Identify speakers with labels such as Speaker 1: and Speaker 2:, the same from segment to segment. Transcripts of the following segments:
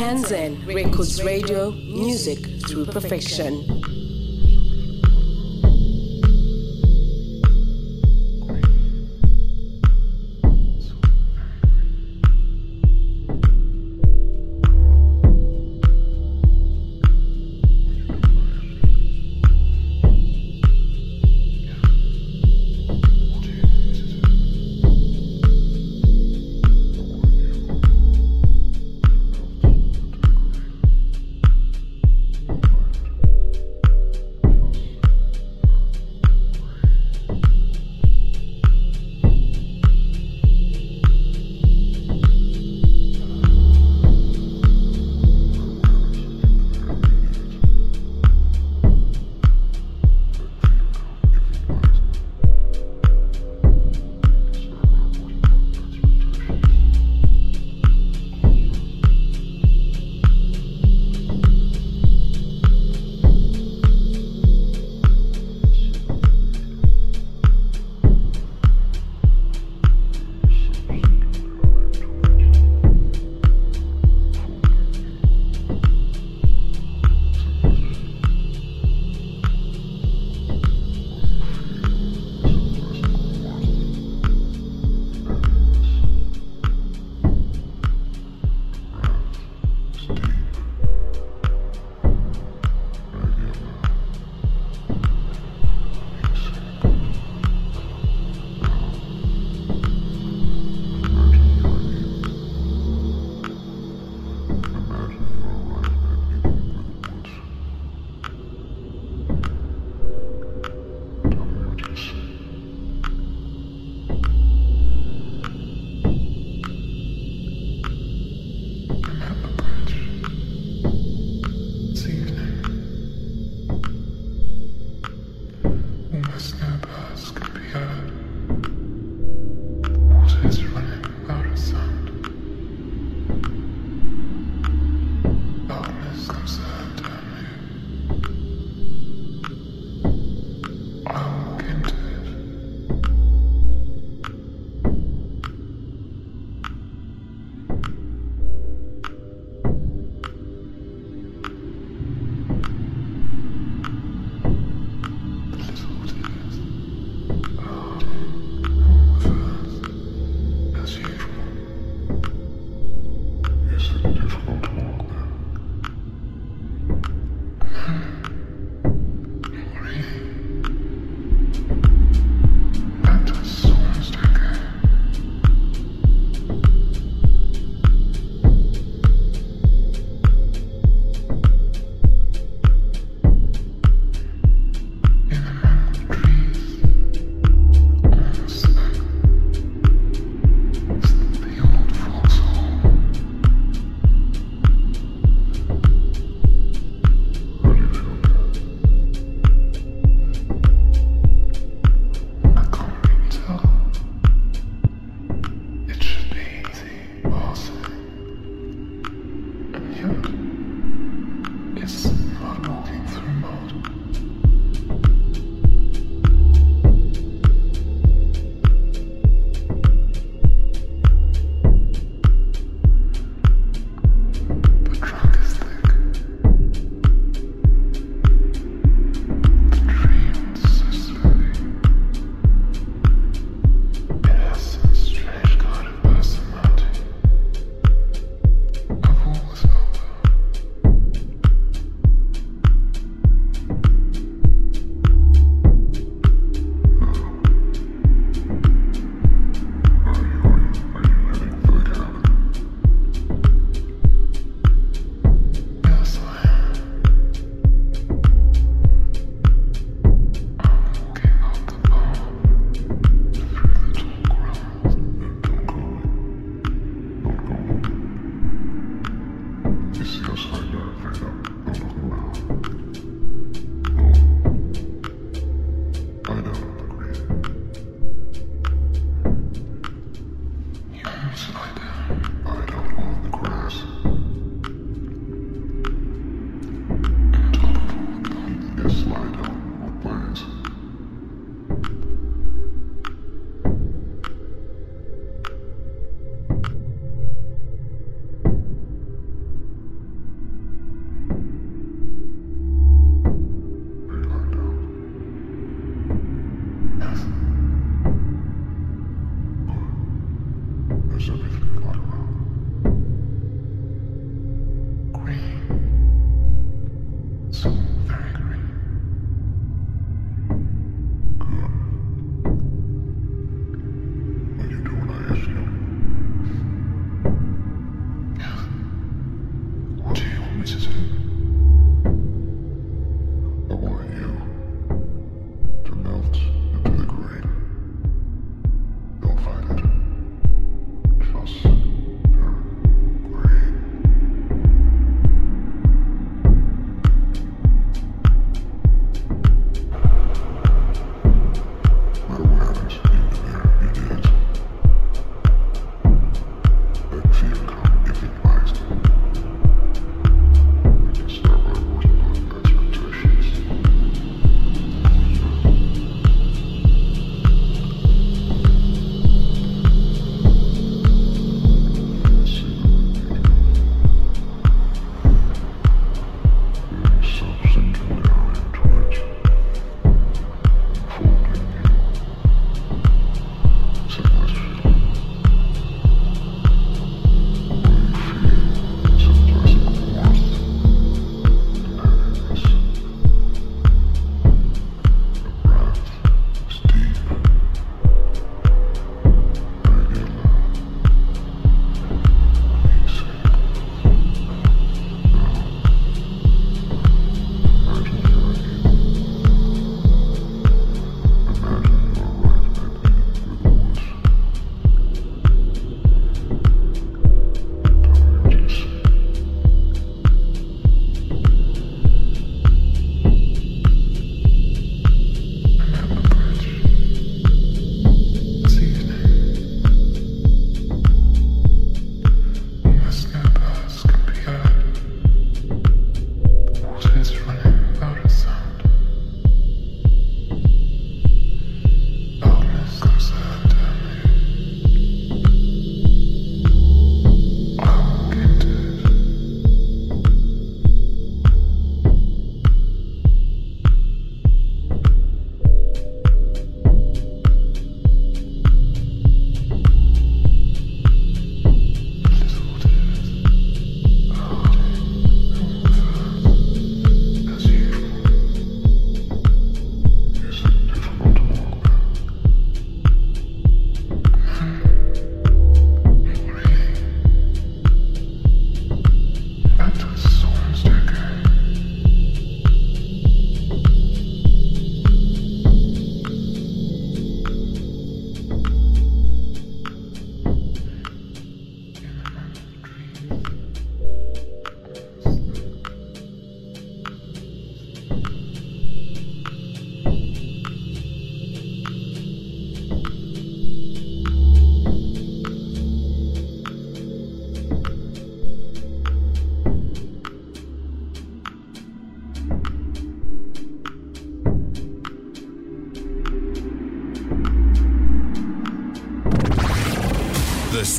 Speaker 1: Kanzen Records Radio, music through perfection.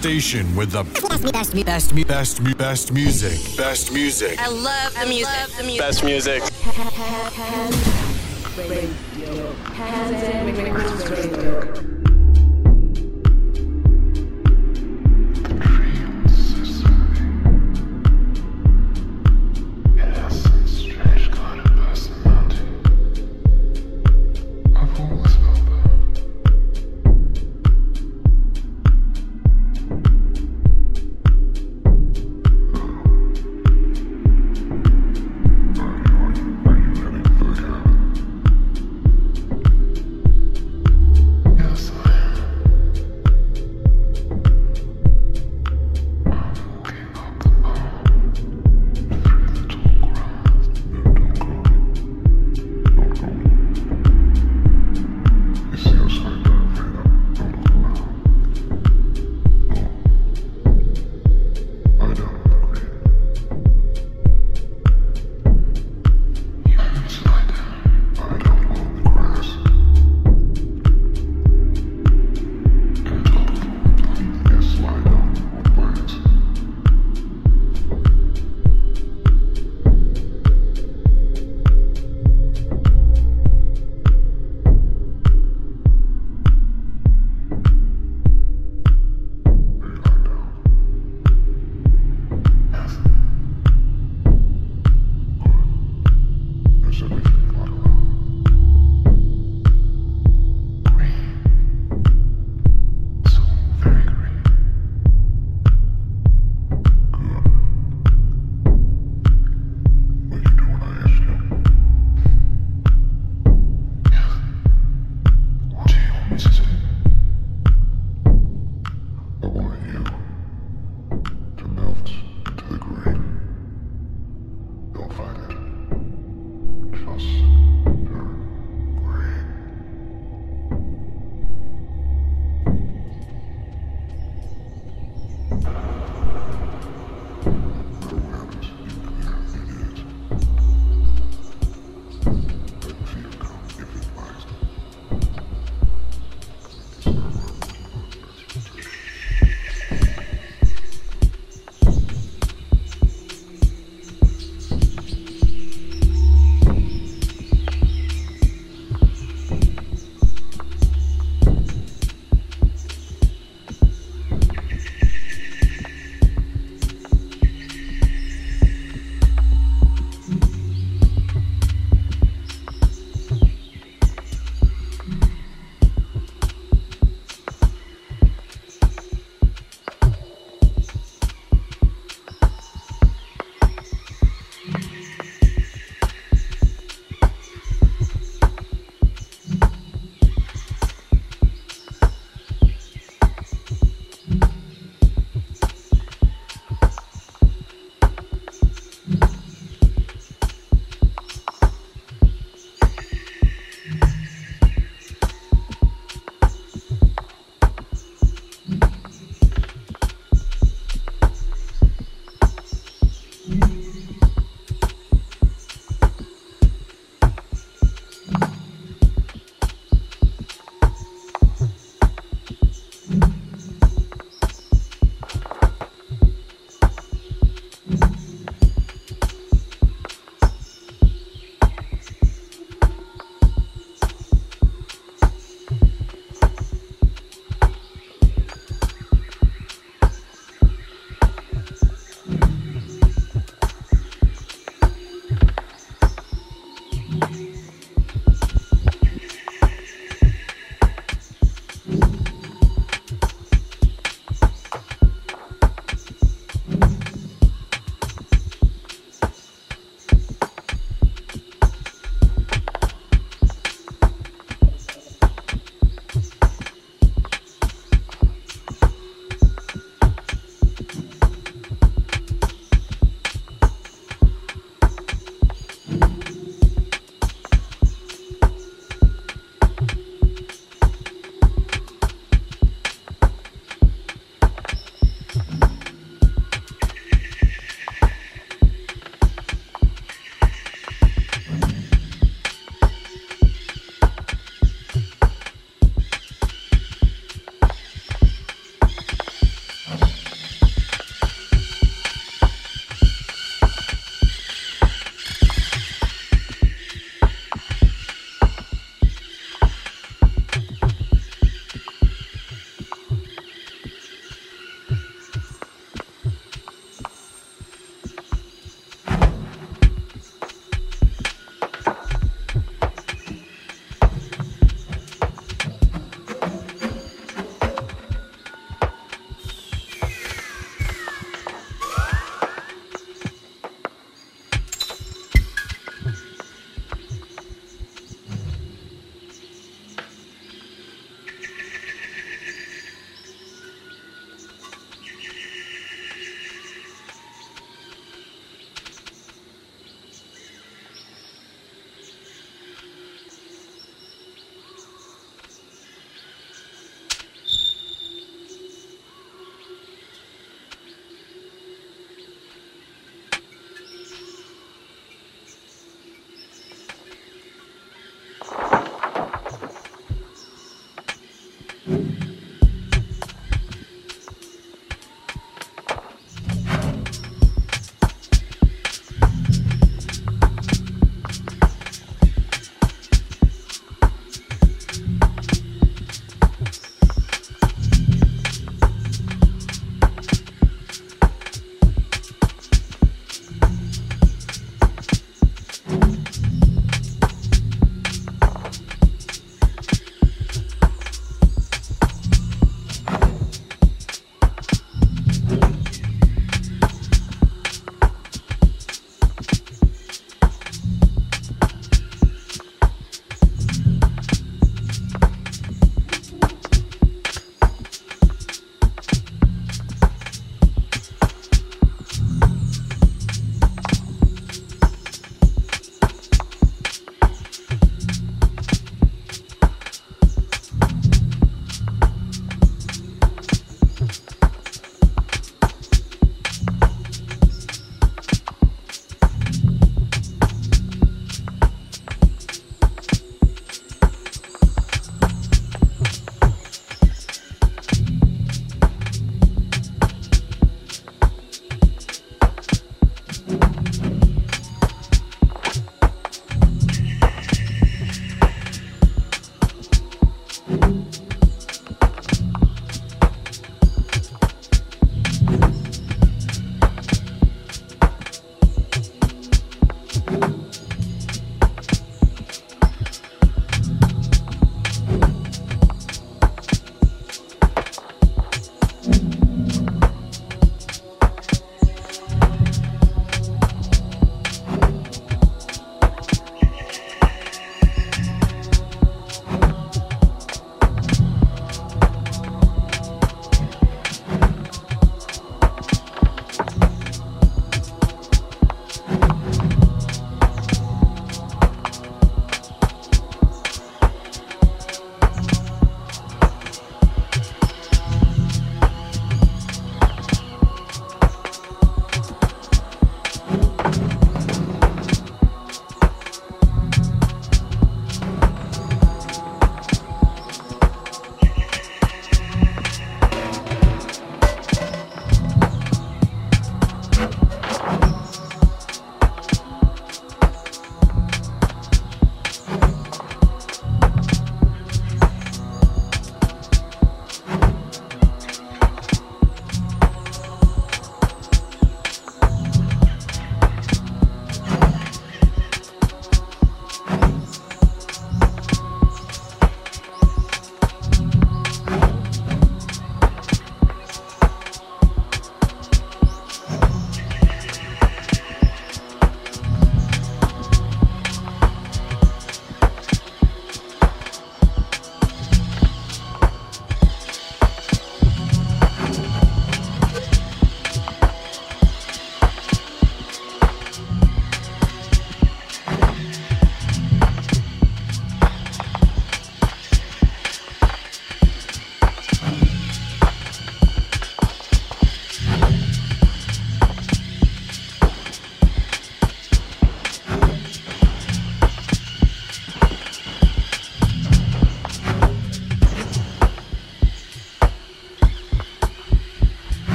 Speaker 2: Station with the best, best, best, best, best, best music. Best music.
Speaker 3: I love the music. Love the music.
Speaker 4: Best music.
Speaker 5: Radio. Kanzen Records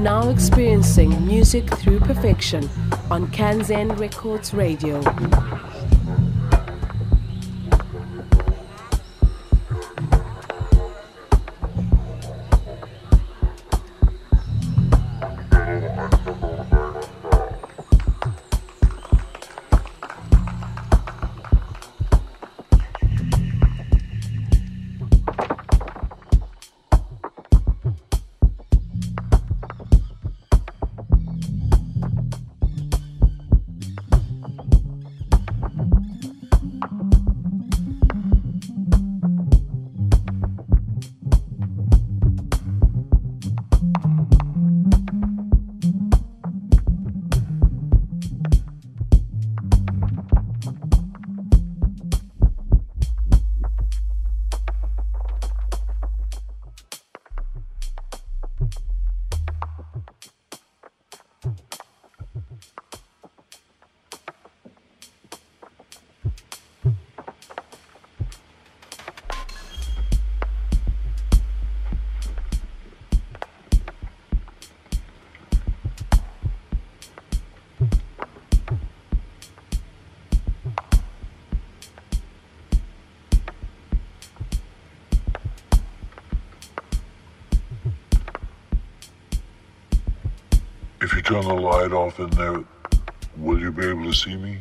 Speaker 4: now experiencing music through perfection on Kanzen Records Radio.
Speaker 6: turn the light off in there, will you be able to see me?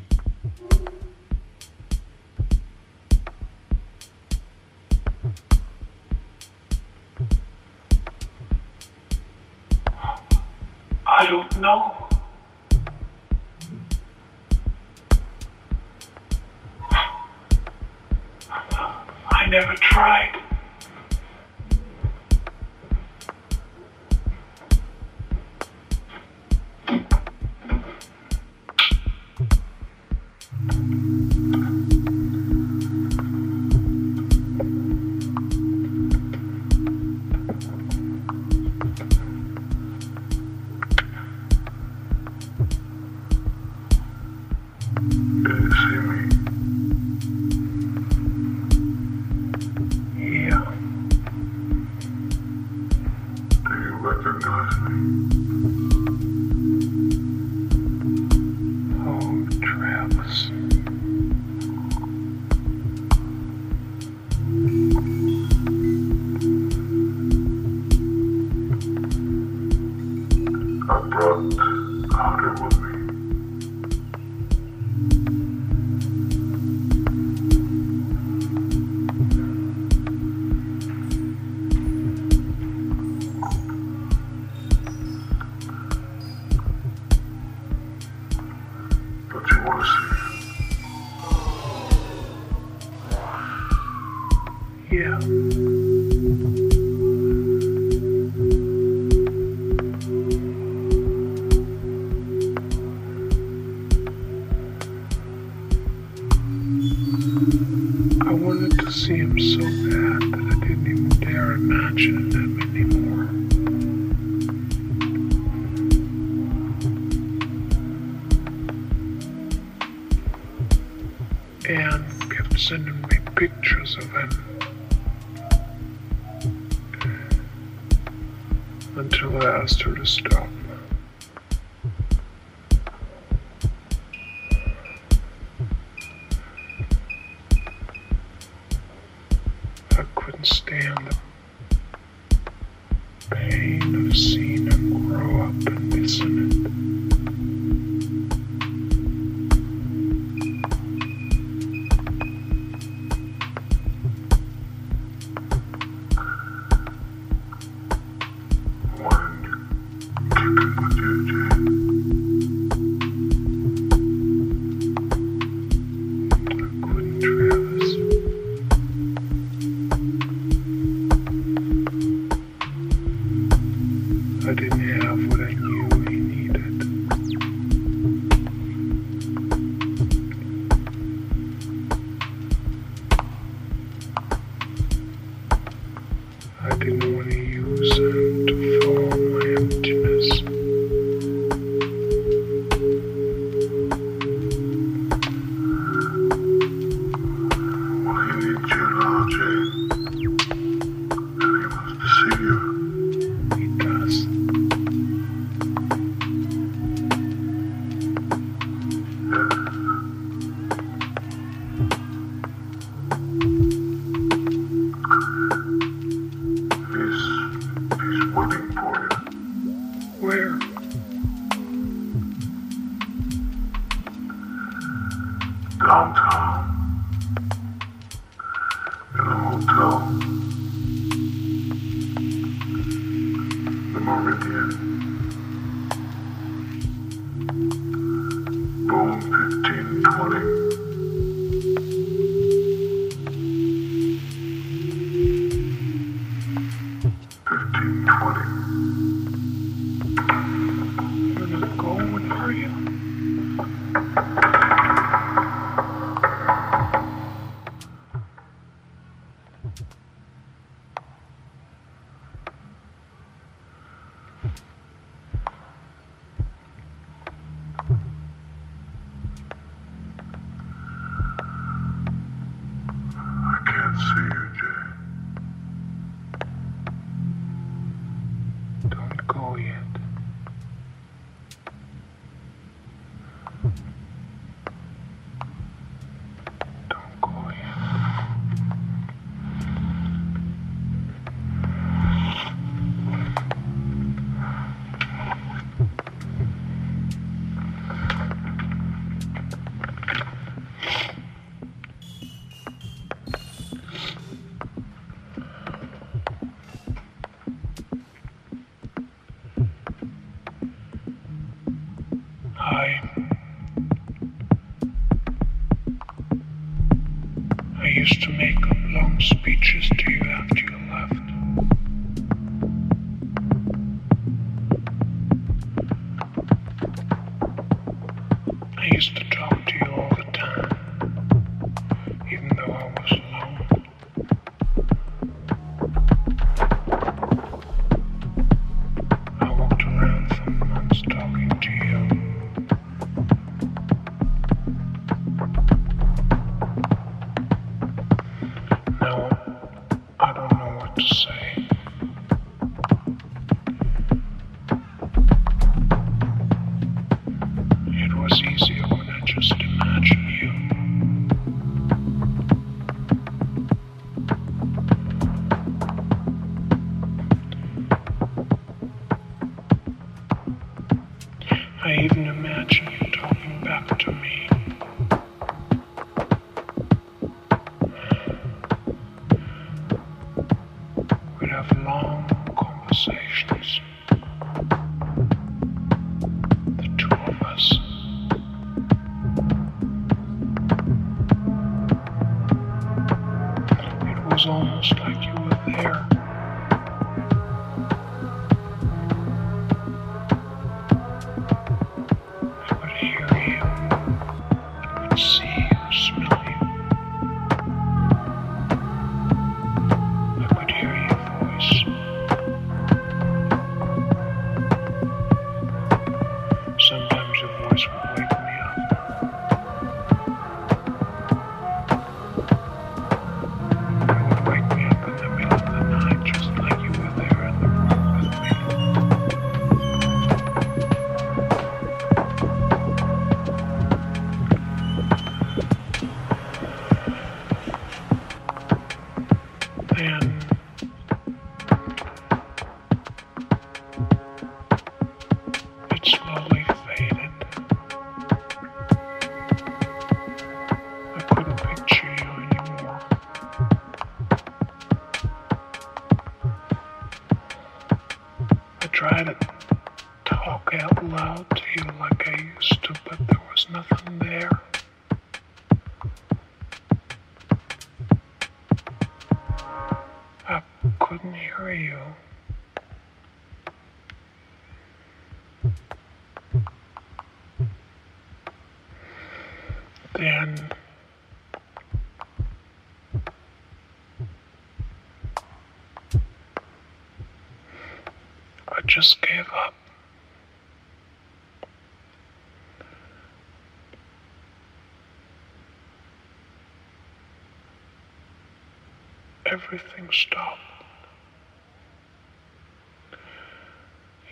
Speaker 6: Everything stopped.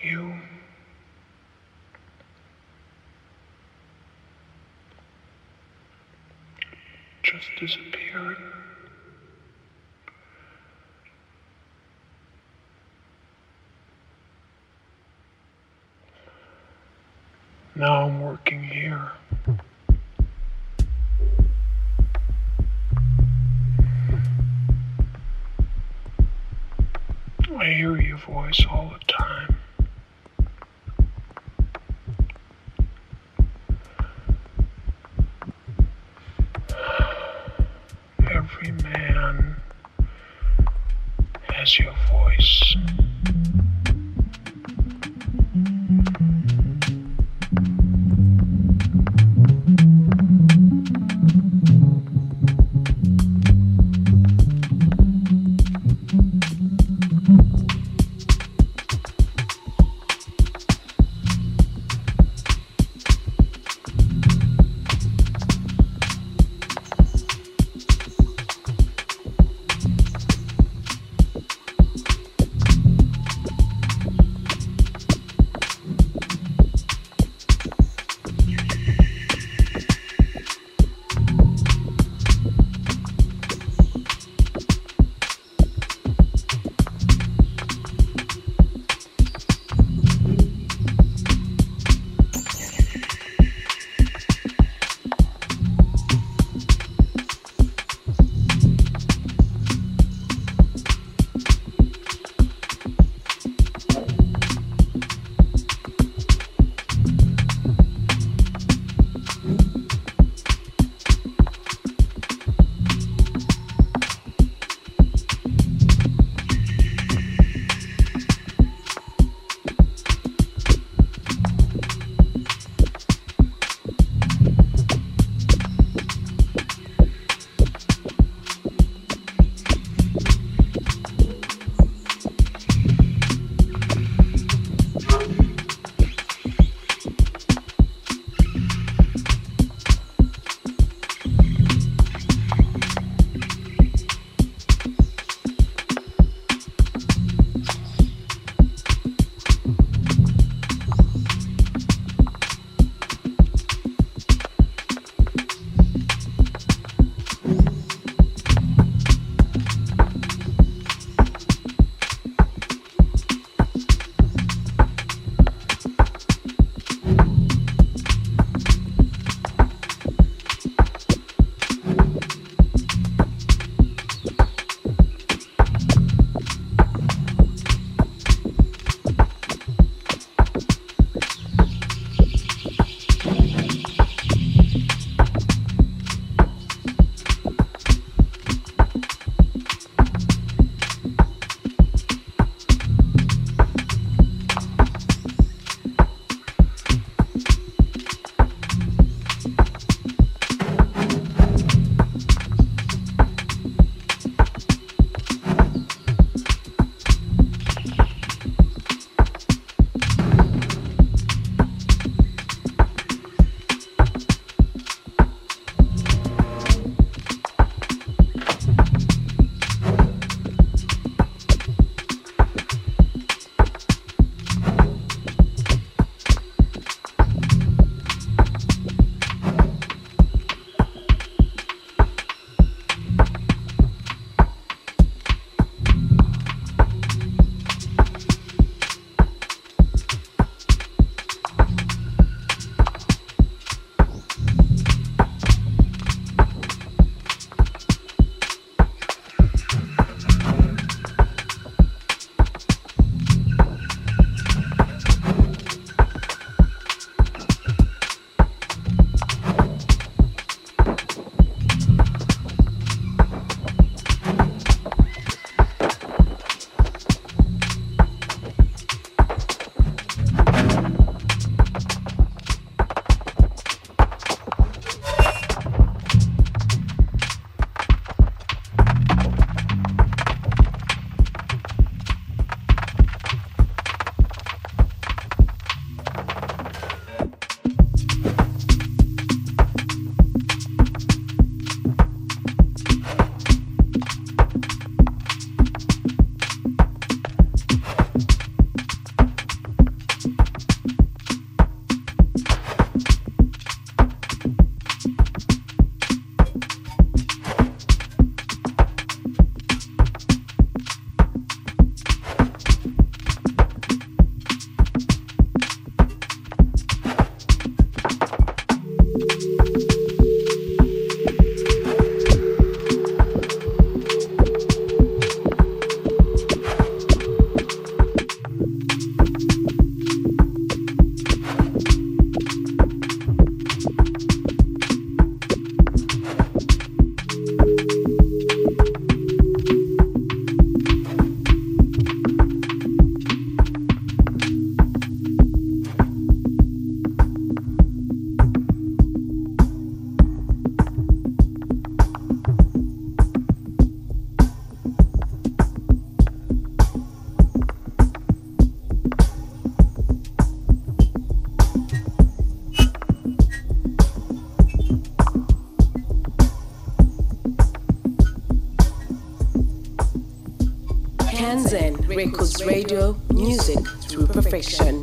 Speaker 6: You just disappeared. Now voice
Speaker 4: Records Radio, music through perfection.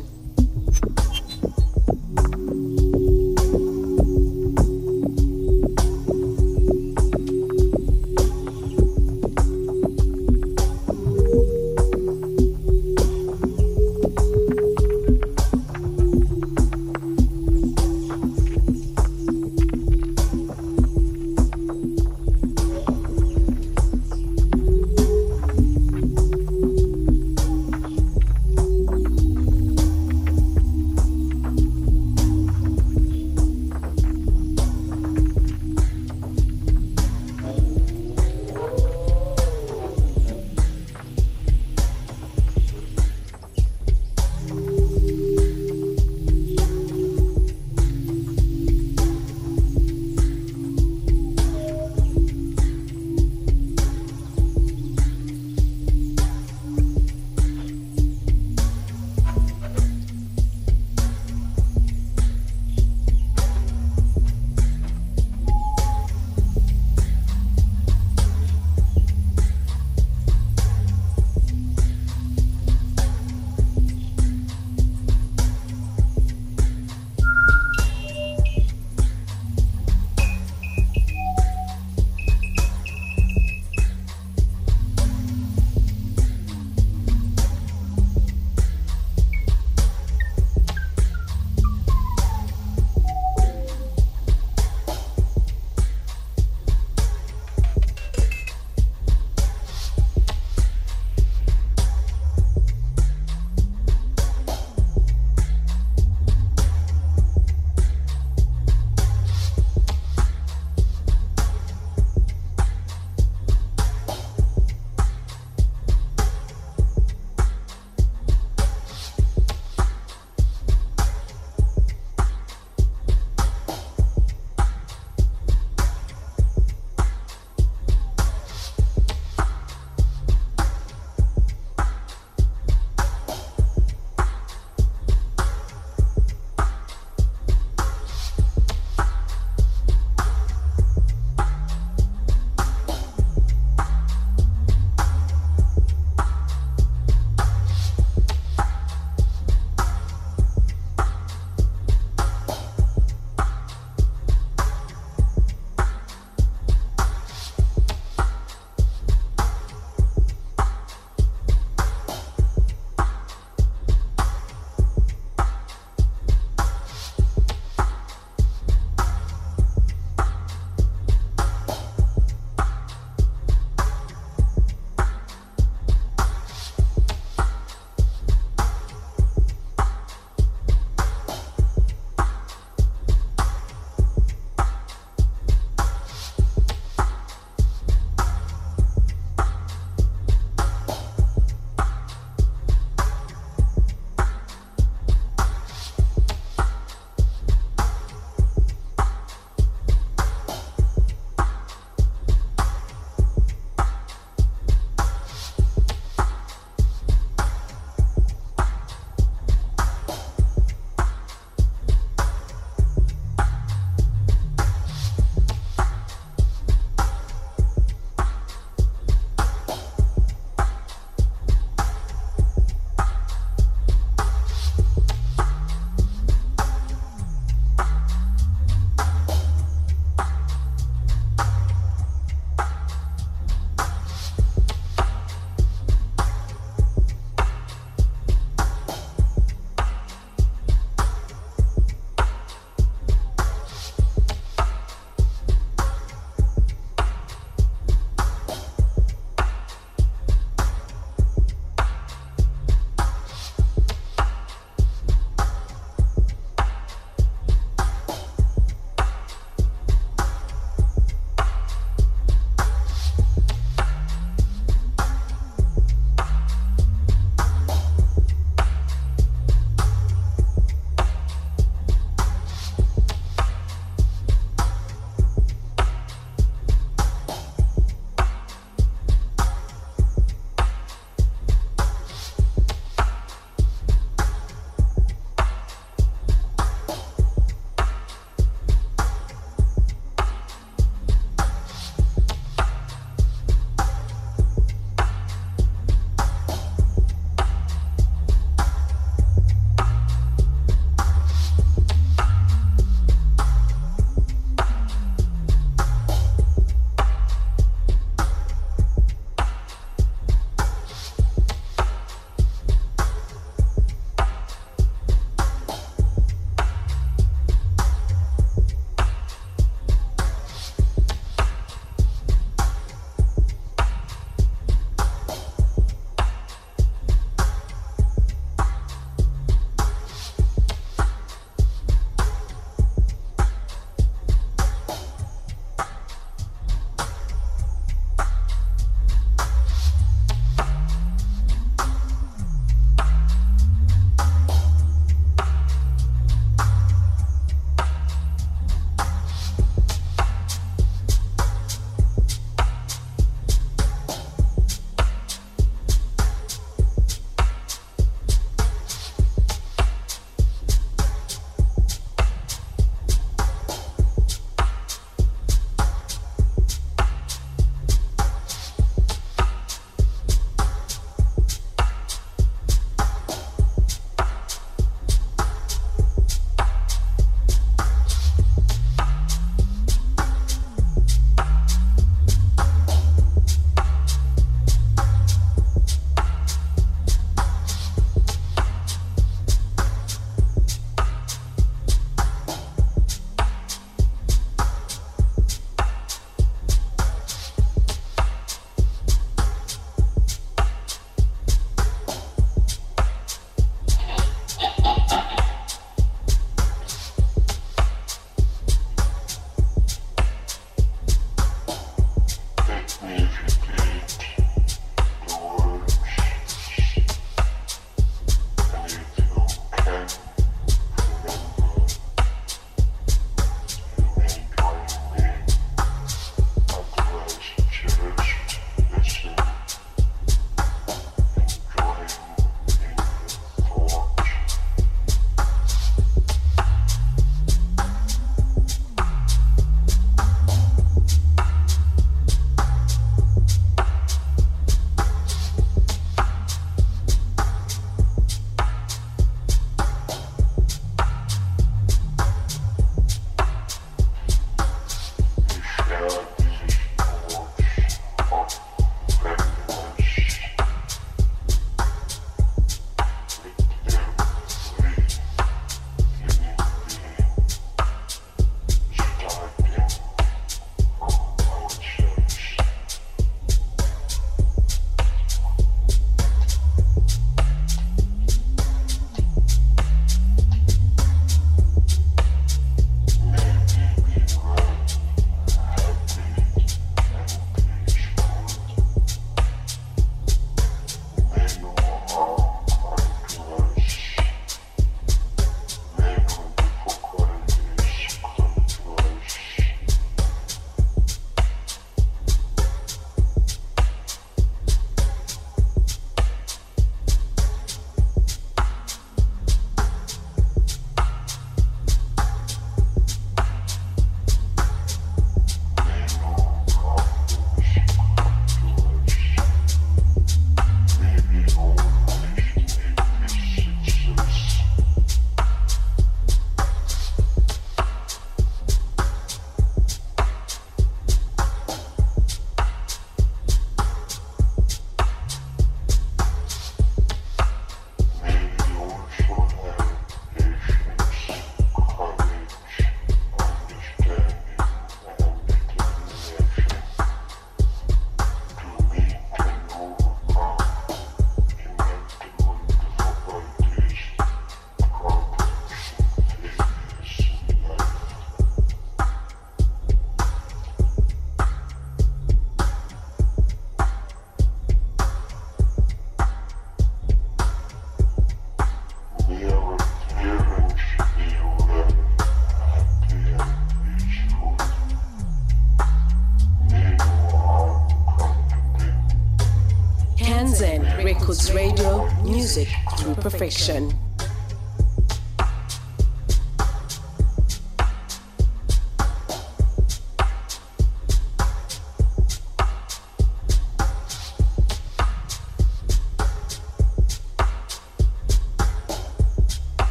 Speaker 4: Radio, music through perfection.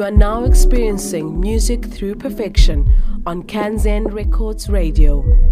Speaker 4: You are now experiencing music through perfection on Kanzen Records Radio.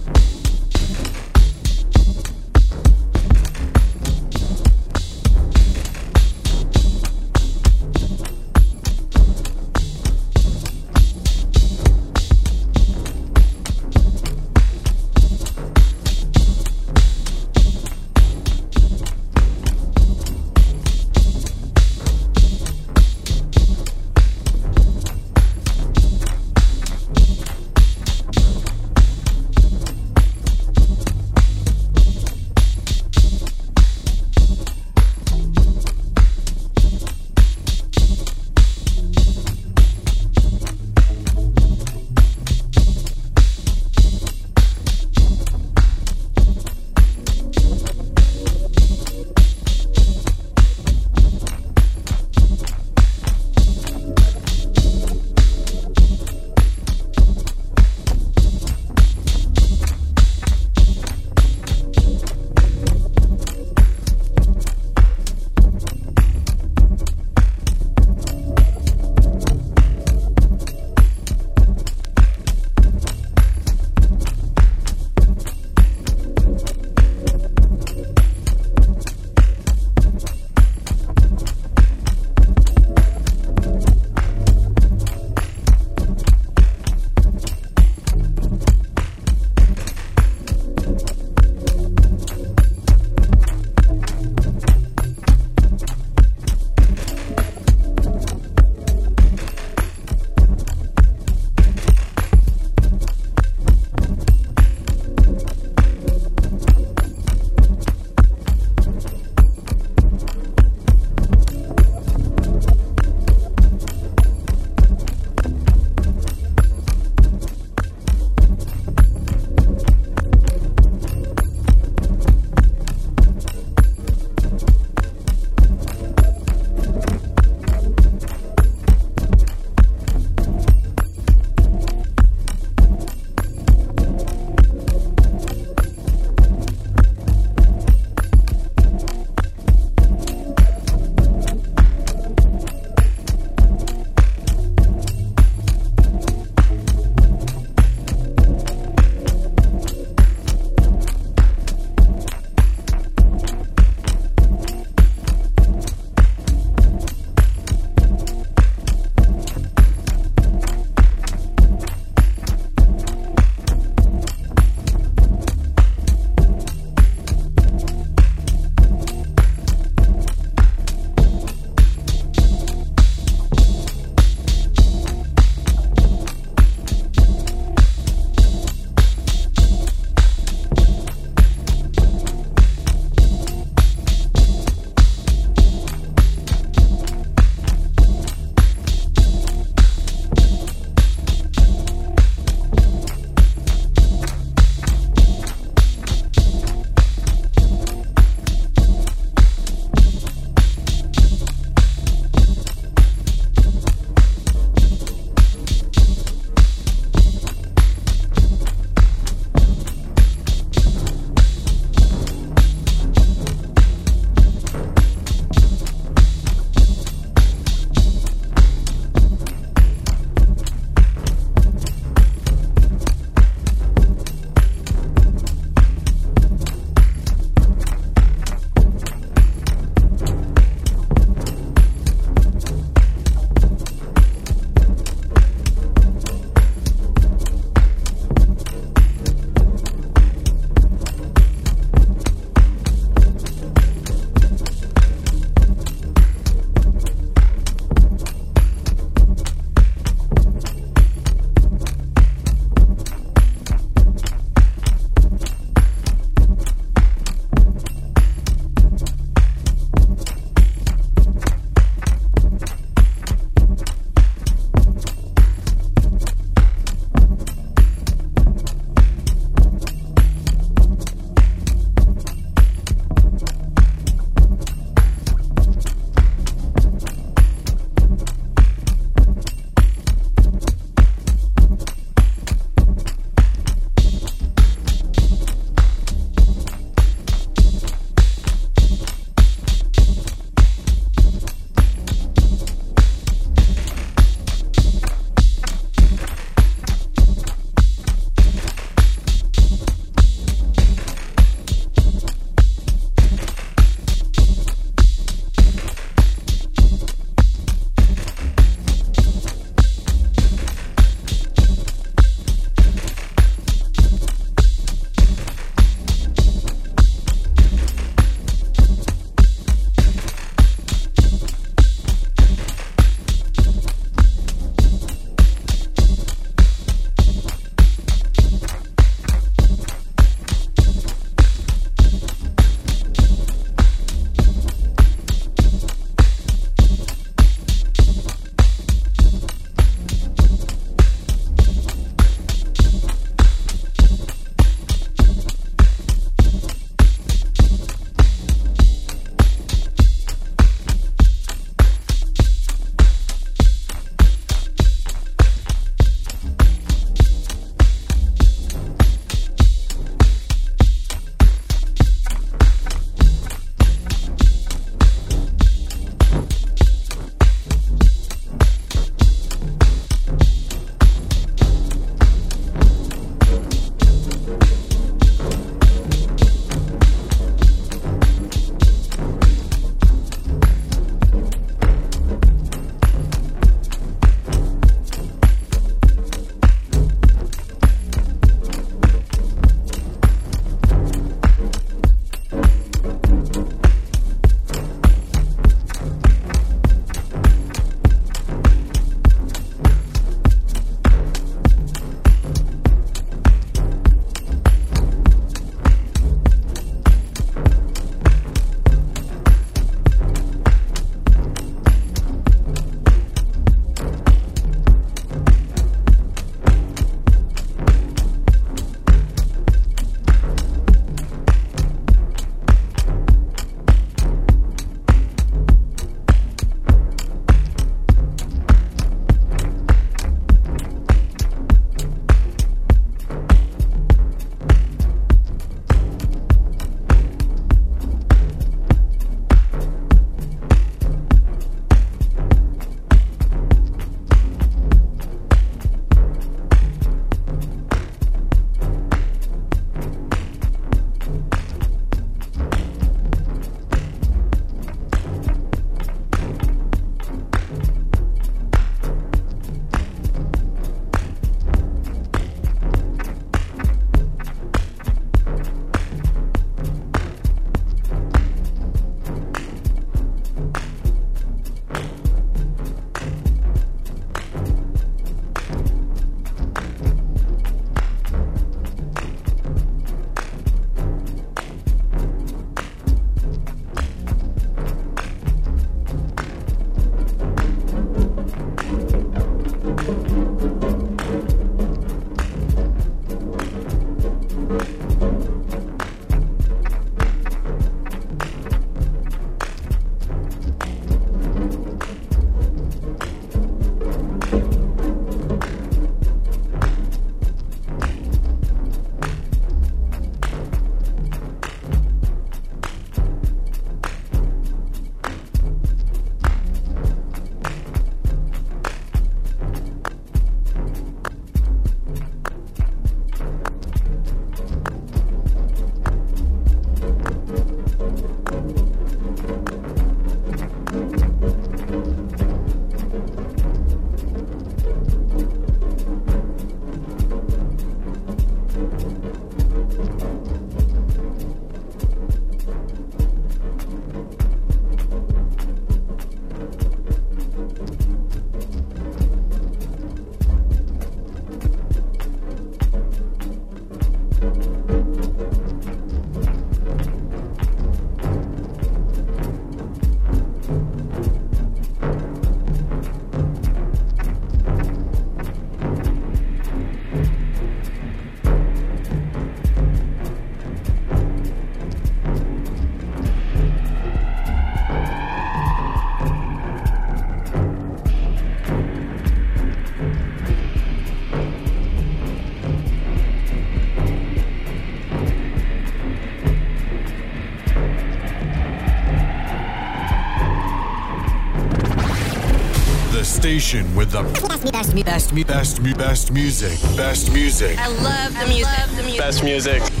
Speaker 2: Station with the best, best, best, best, best music. Best music.
Speaker 3: I love the music. Love the music.
Speaker 4: Best music.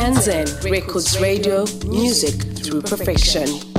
Speaker 7: Kanzen Records Radio,
Speaker 4: music through perfection.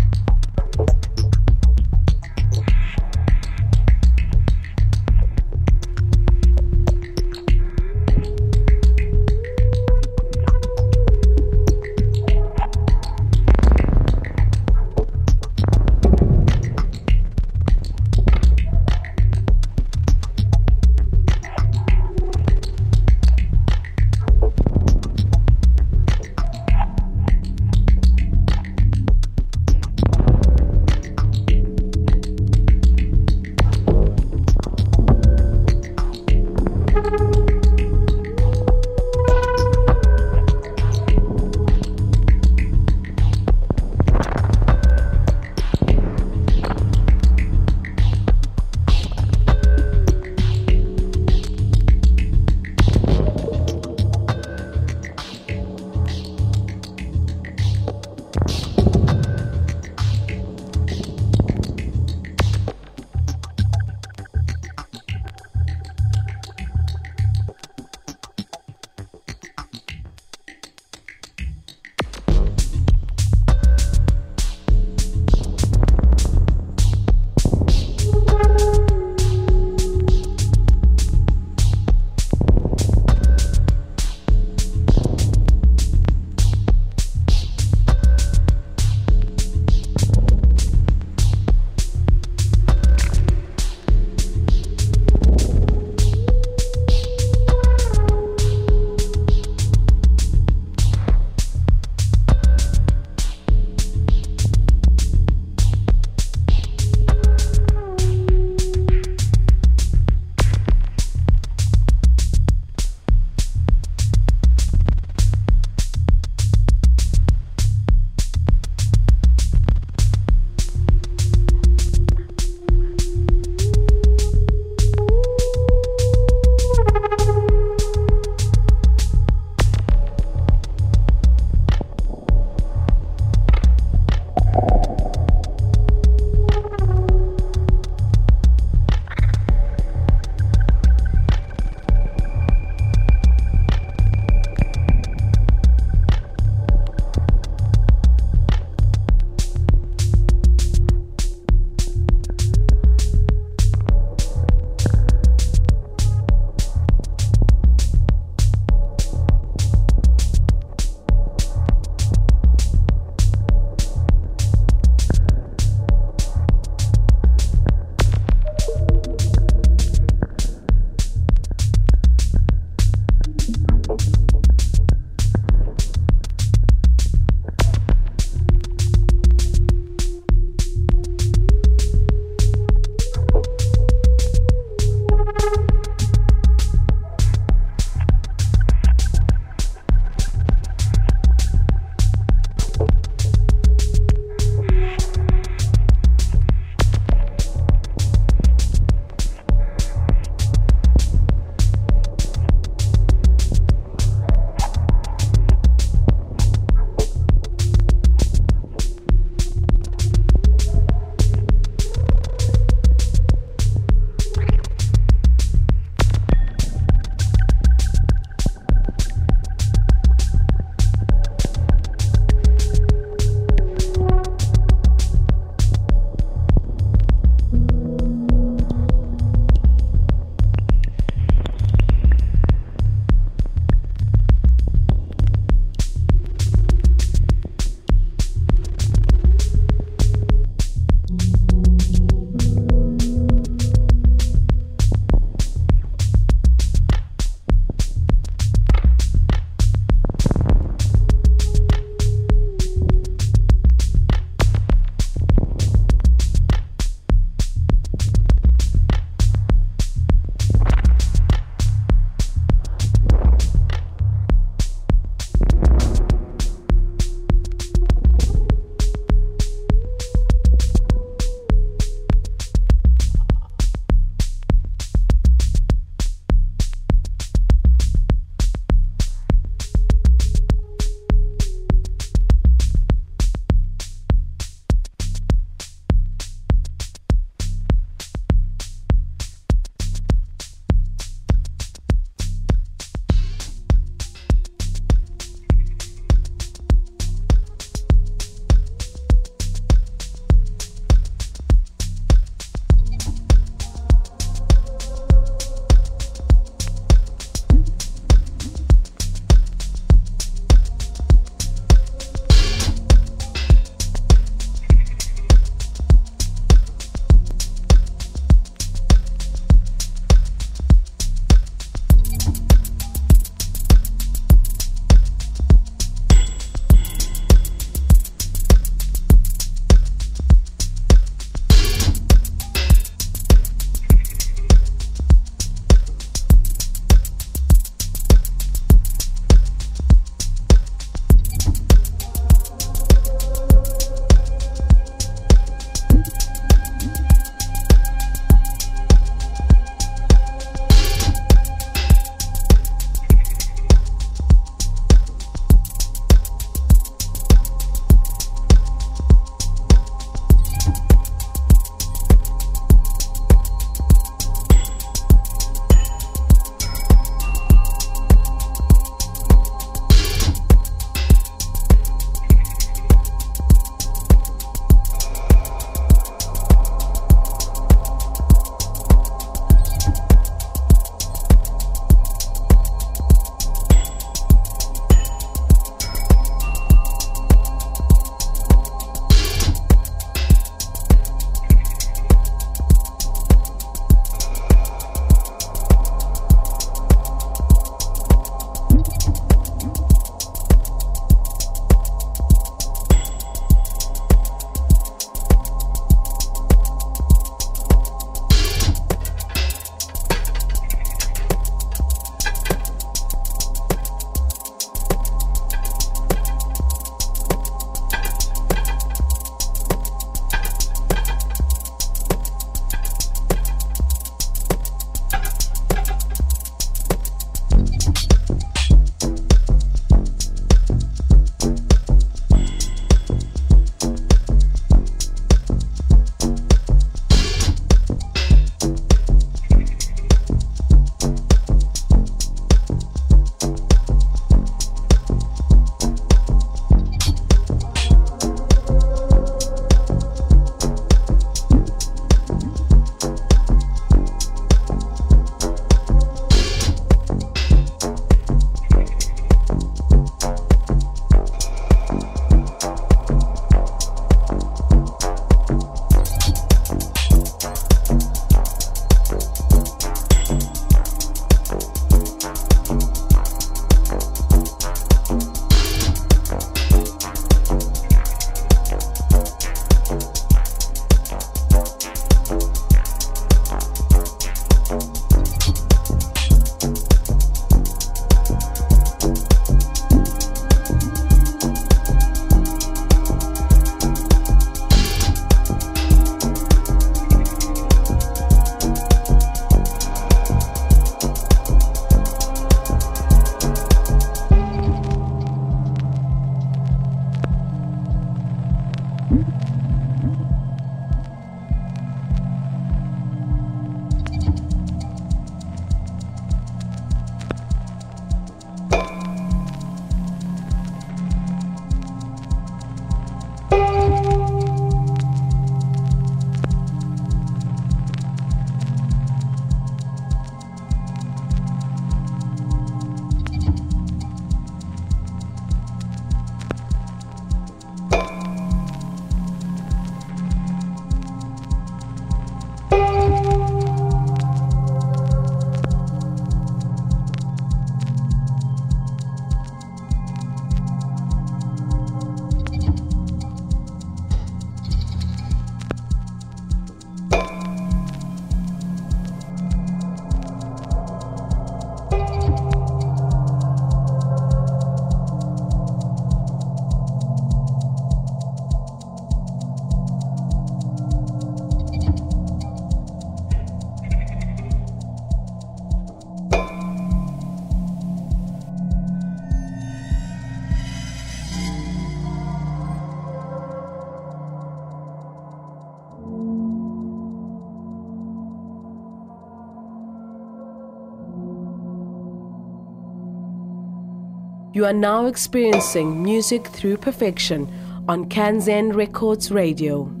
Speaker 4: You are now experiencing music through perfection on Kanzen Records Radio.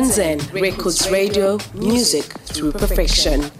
Speaker 4: Kanzen Records Radio, music through perfection.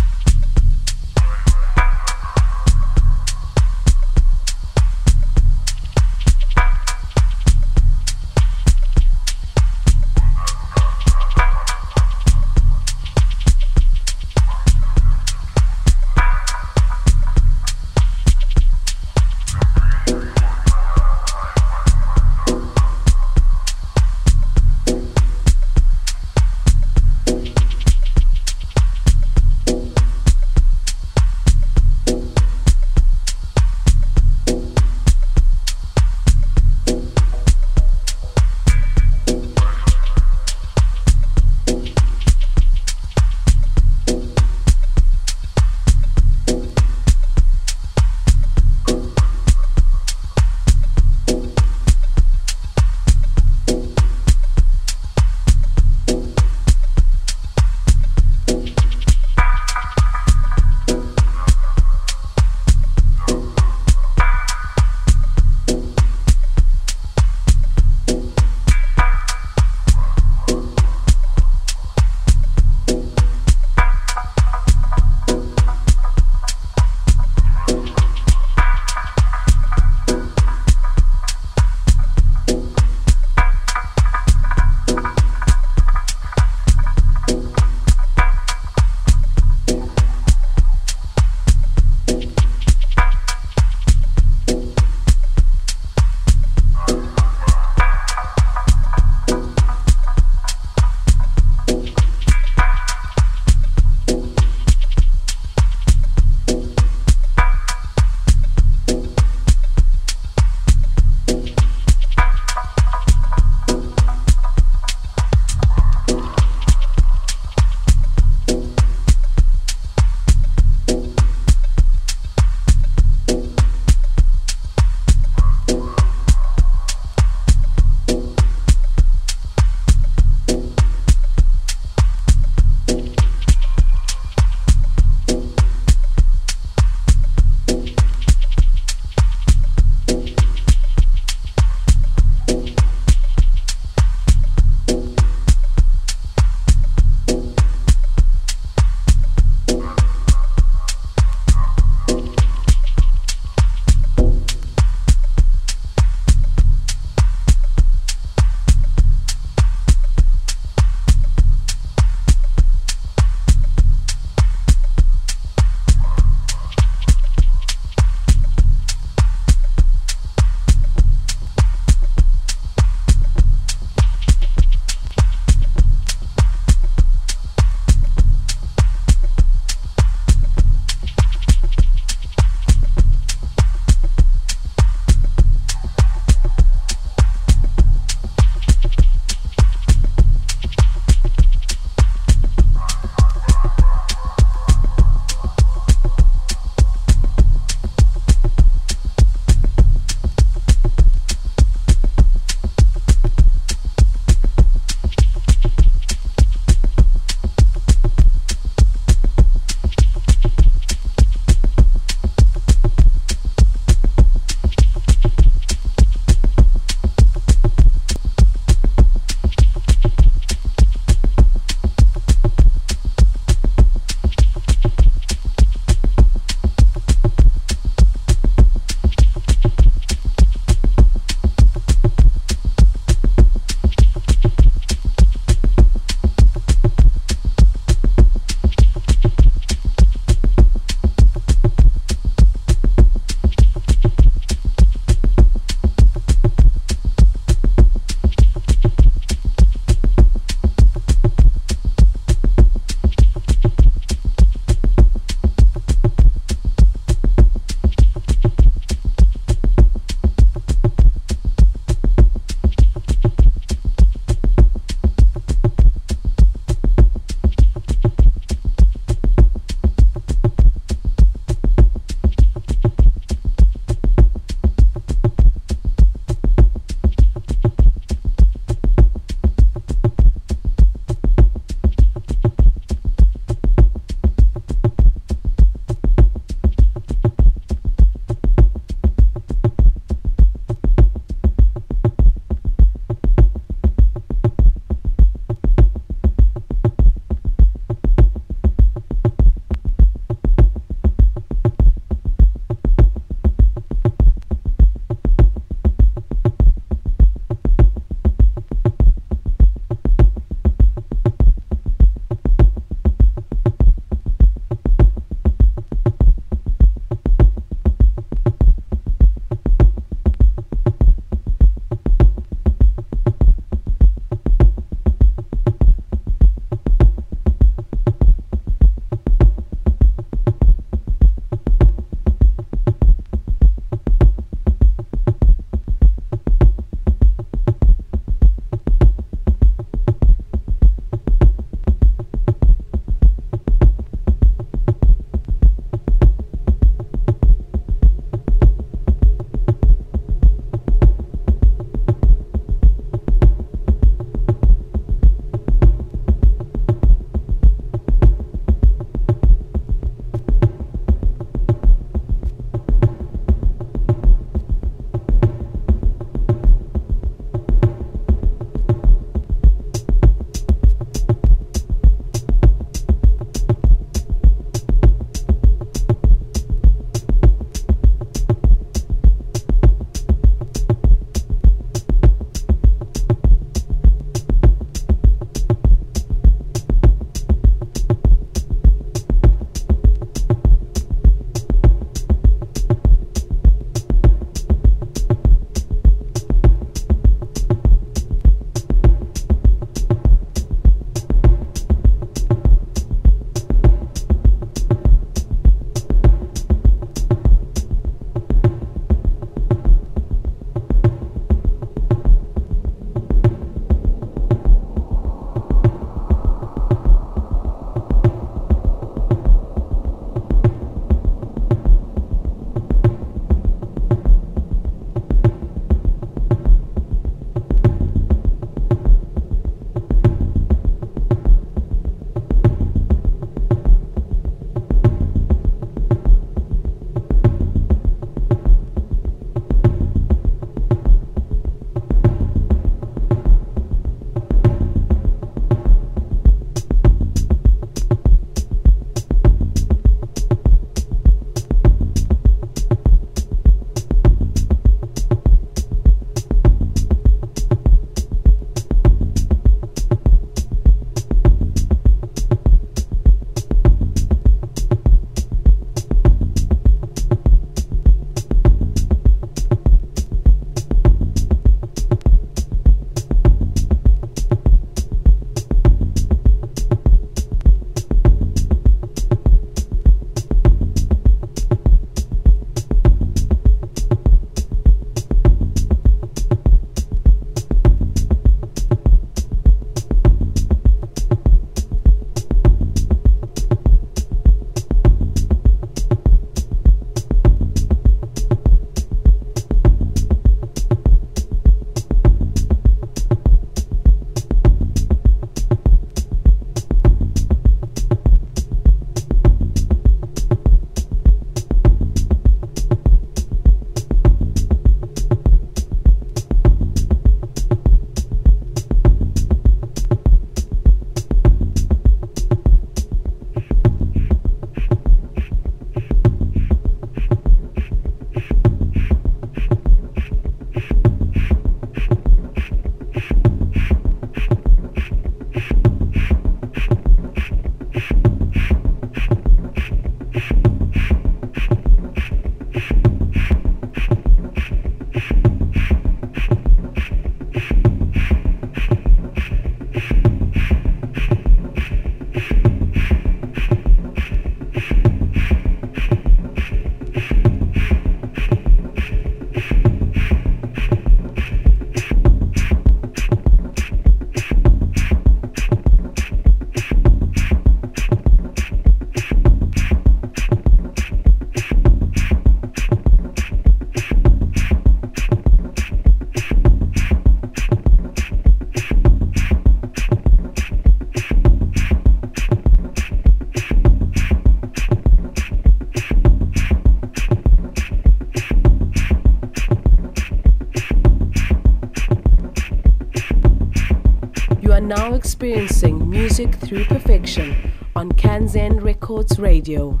Speaker 4: Experiencing music through perfection on Kanzen Records Radio.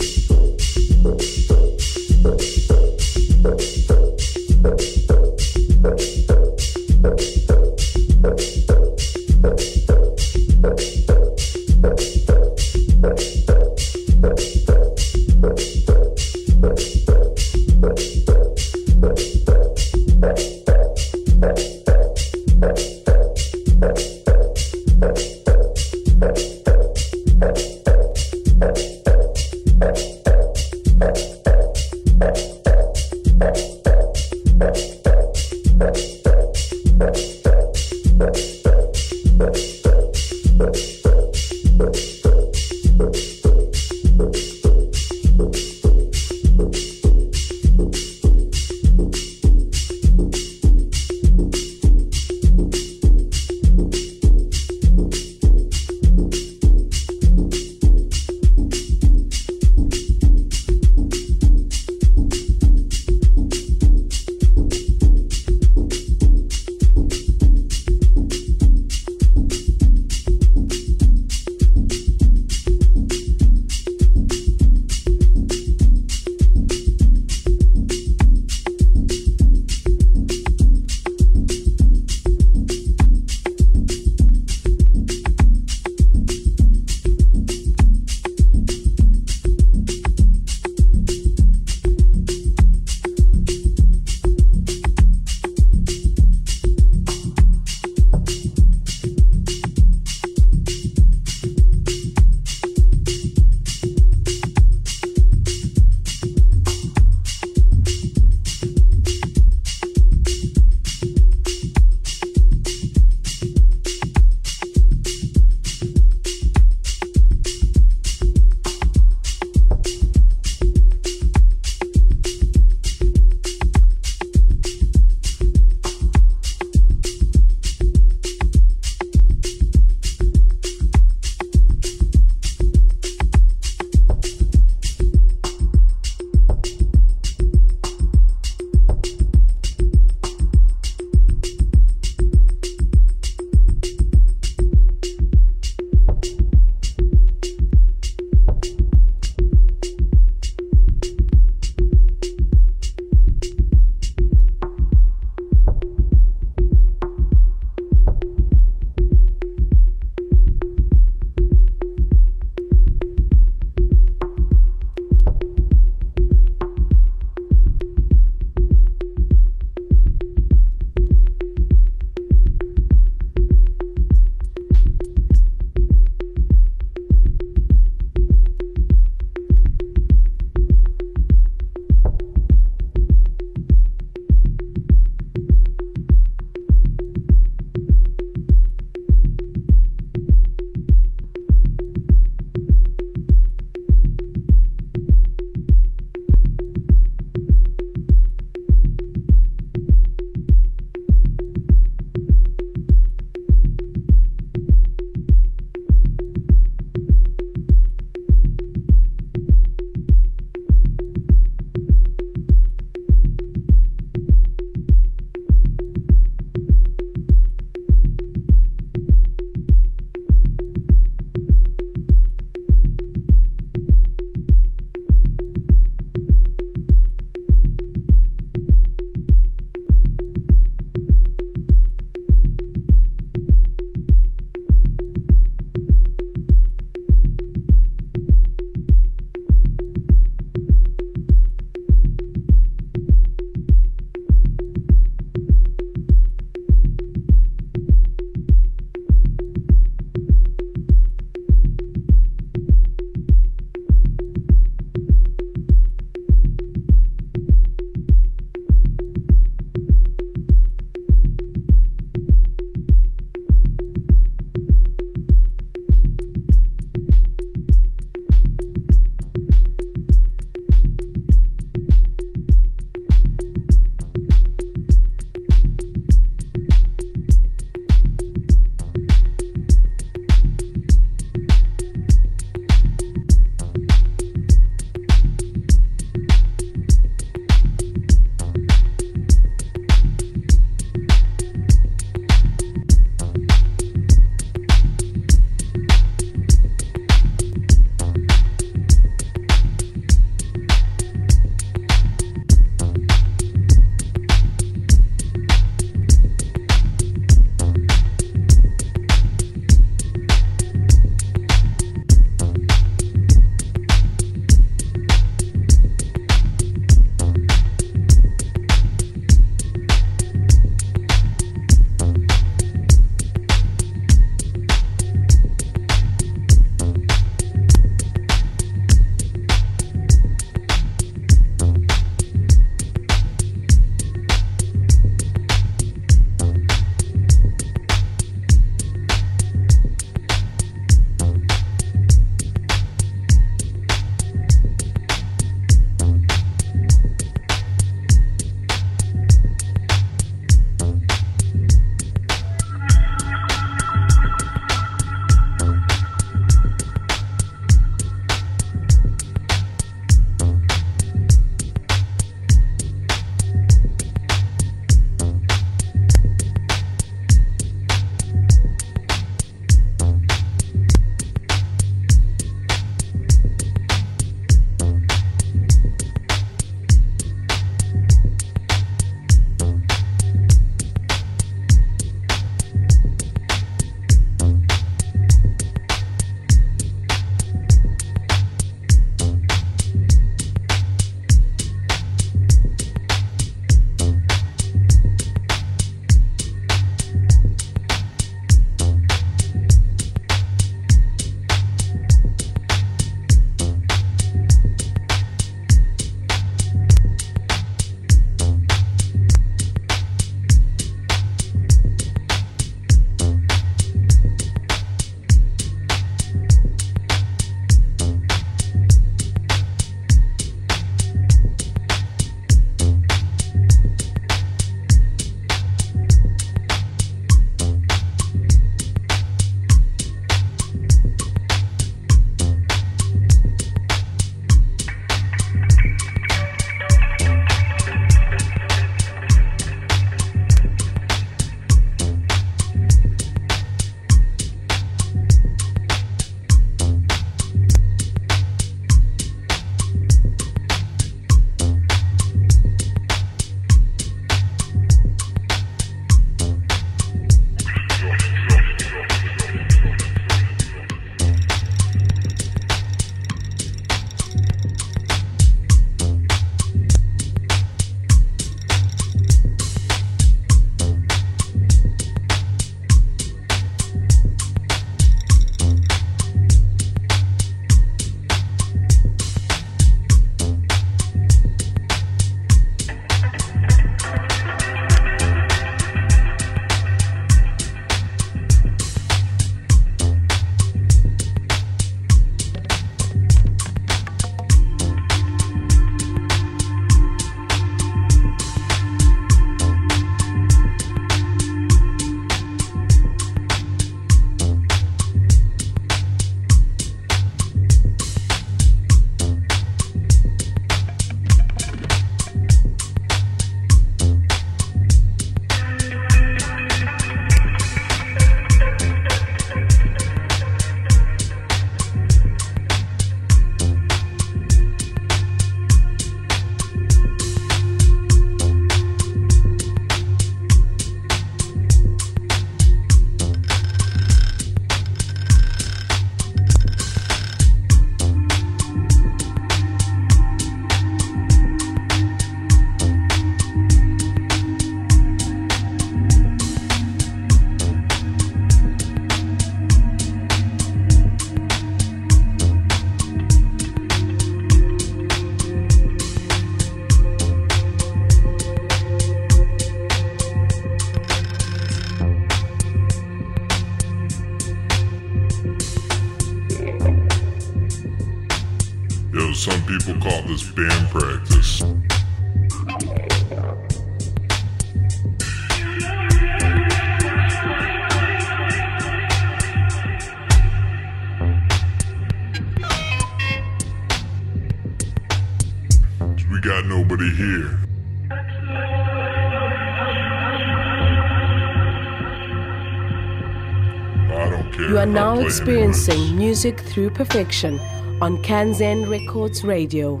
Speaker 4: Experiencing music through perfection on Kanzen Records Radio.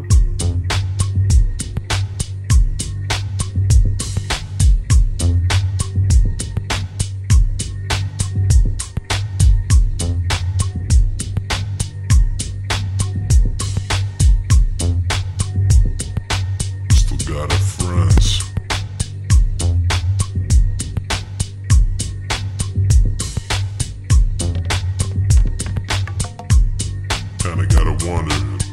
Speaker 8: Kinda gotta wonder.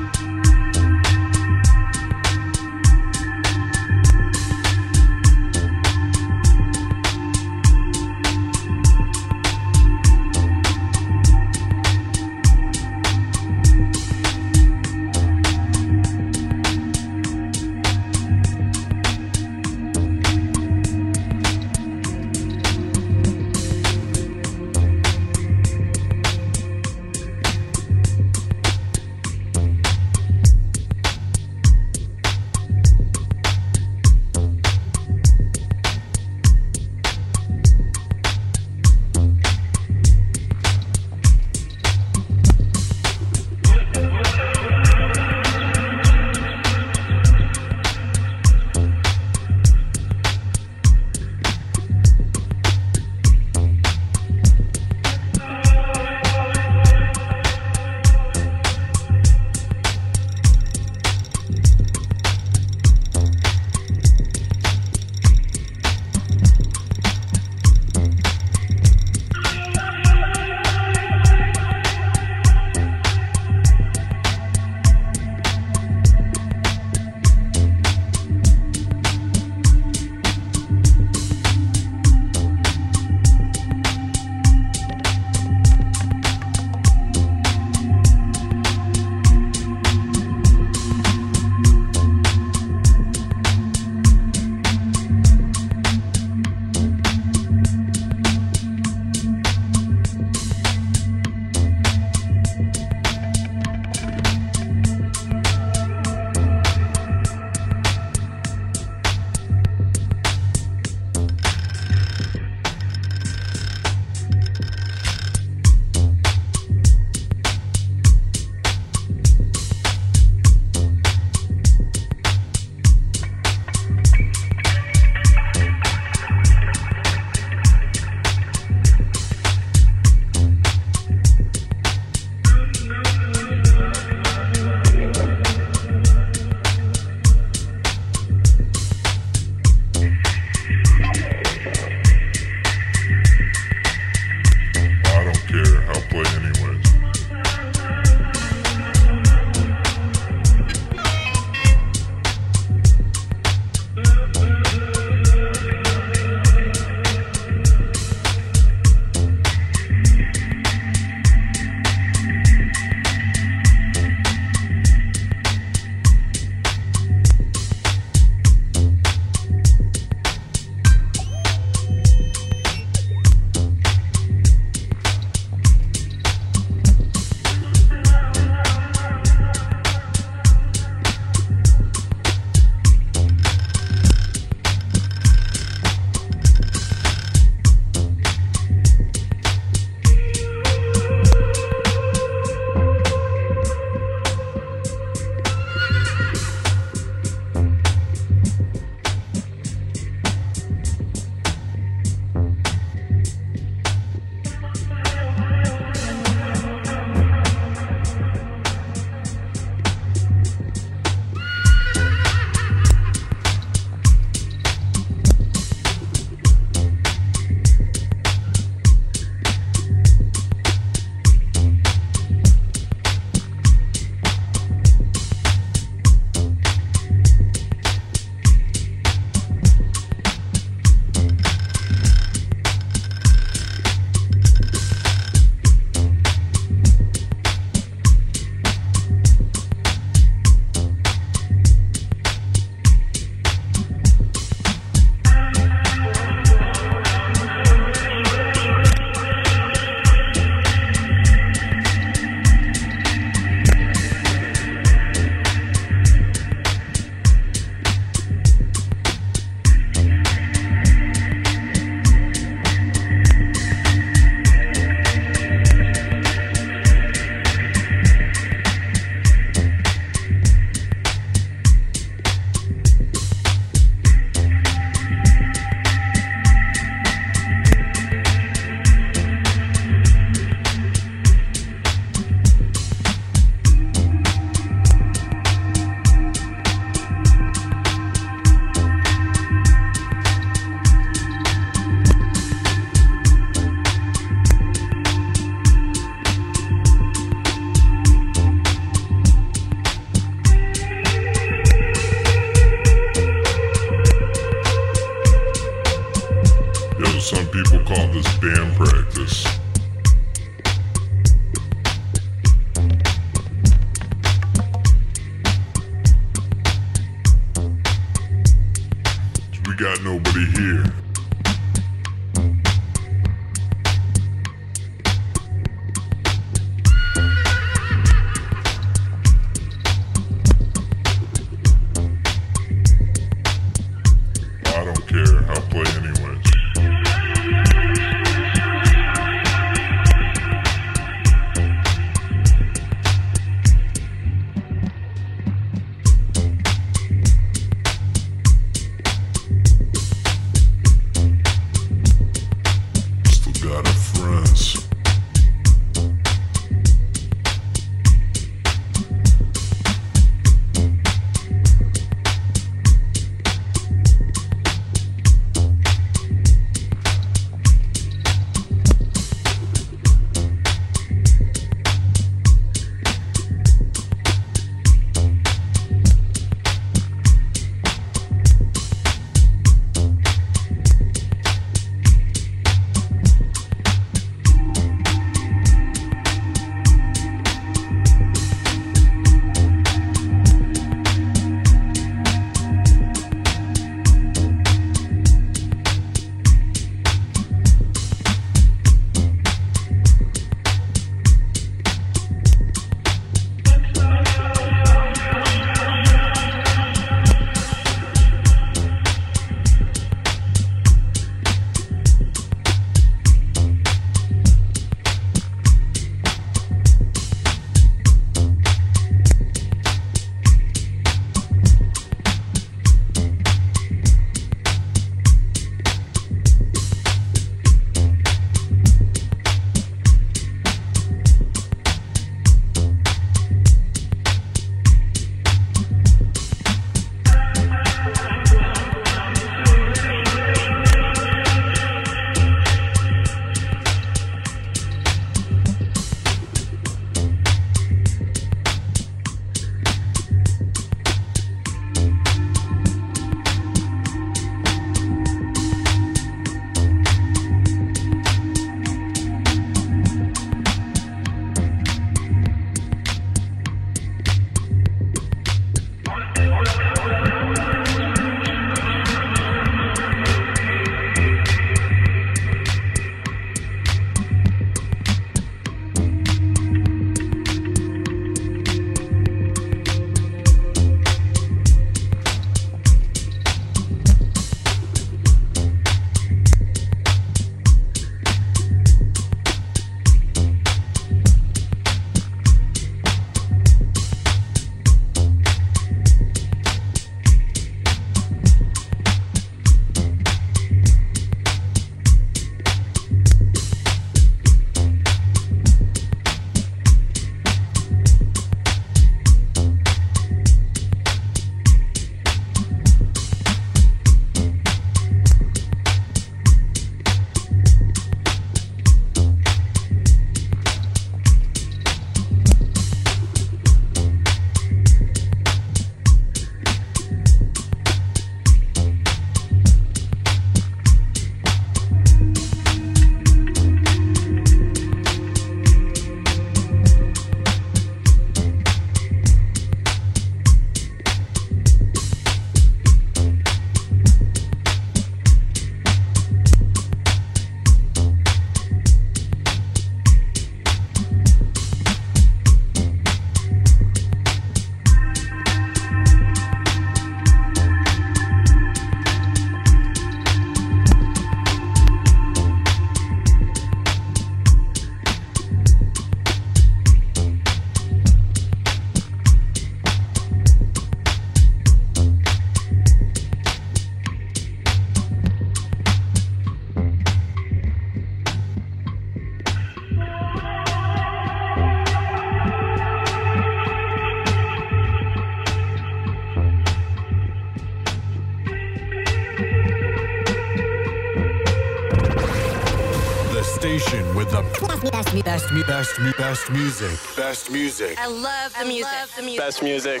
Speaker 2: Best, best, best, best music. Best music.
Speaker 3: I love the music. the music.
Speaker 9: Best music.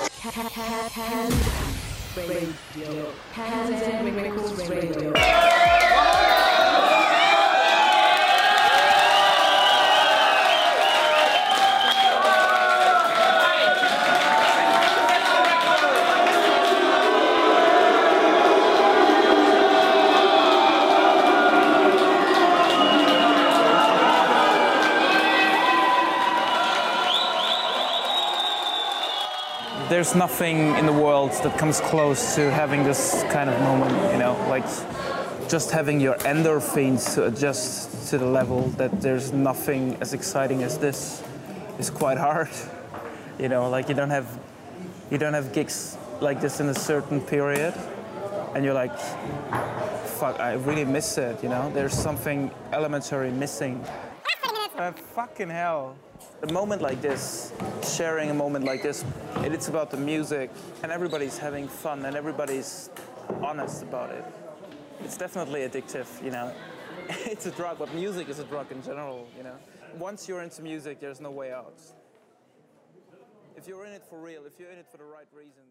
Speaker 4: Radio. Kanzen Records Radio.
Speaker 10: There's nothing in the world that comes close to having this kind of moment, you know, like just having your endorphins to adjust to the level that there's nothing as exciting as this is quite hard. You know, like you don't have you don't have gigs like this in a certain period and you're like fuck, I really miss it, you know? There's something elementary missing. Uh, fucking hell. A moment like this, sharing a moment like this, it- it's about the music, and everybody's having fun, and everybody's honest about it. It's definitely addictive, you know? It's a drug, but music is a drug in general, you know? Once you're into music, there's no way out. If you're in it for real, if you're in it for the right reasons.